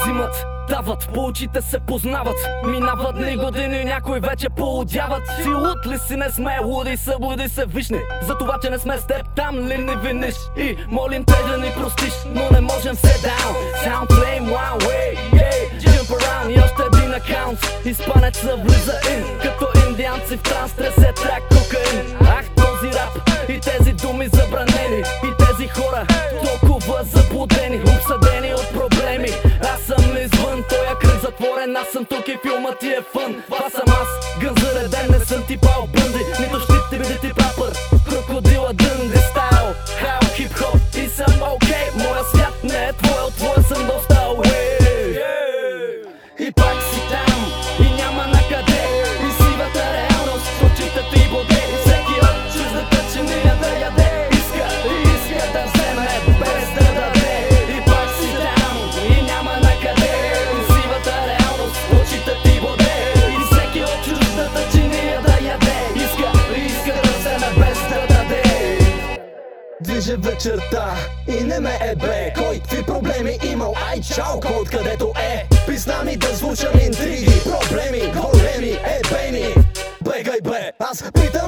Взимат, дават, по очите се познават. Минават дни години, някой вече поудяват. Си луд ли си не сме, луди се, луди се вишни. За това, че не сме с теб, там ли не виниш? И молим те да ни простиш, но не можем се даун Sound flame, wow, way, yeah Jump around и още един акаунт. Испанеца влиза ин, като индианци в транс Тресе трак кокаин, ах този рап И тези думи забранени затворен Аз съм тук и филмът ти е фън. Това съм аз, гън зареден, не съм ти пал бънди Нито ще ти биде ти Движа вечерта. И не ме е бе Кой какви проблеми имал, ай чао, кой откъдето е. Писна ми да слушам интриги, проблеми, големи, ебени. Бегай бе, аз питам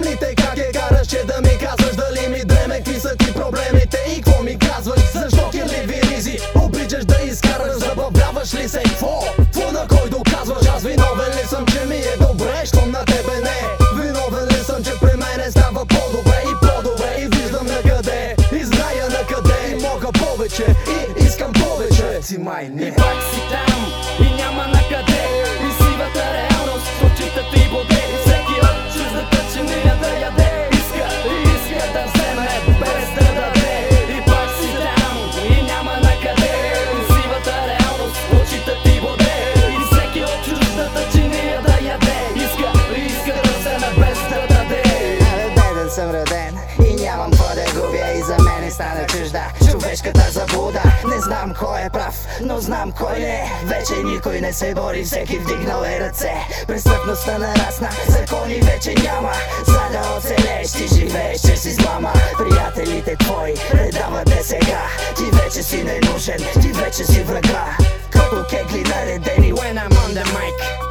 Си май не И пак си там, и няма накъде И сивата реалност, очите ти боде И всеки от чуждата чиния да яде Иска, иска да вземе, без да даде. И пак си там, и няма накъде И сивата реалност, очите ти боде И всеки от чуждата чиния да яде Иска, иска да вземе, без да даде. Абе беден съм роден и нямам какво да губя И стана чужда. Човешката заблуда. Не знам кой е прав, но знам кой не. Вече никой не се бори, всеки вдигнал е ръце. Престъпността нарасна, закони вече няма. За да оцелееш ти живееш чрез измама Приятелите твои предават те сега. Ти вече си ненужен, ти вече си врага. Като кегли наредени when I'm on the mic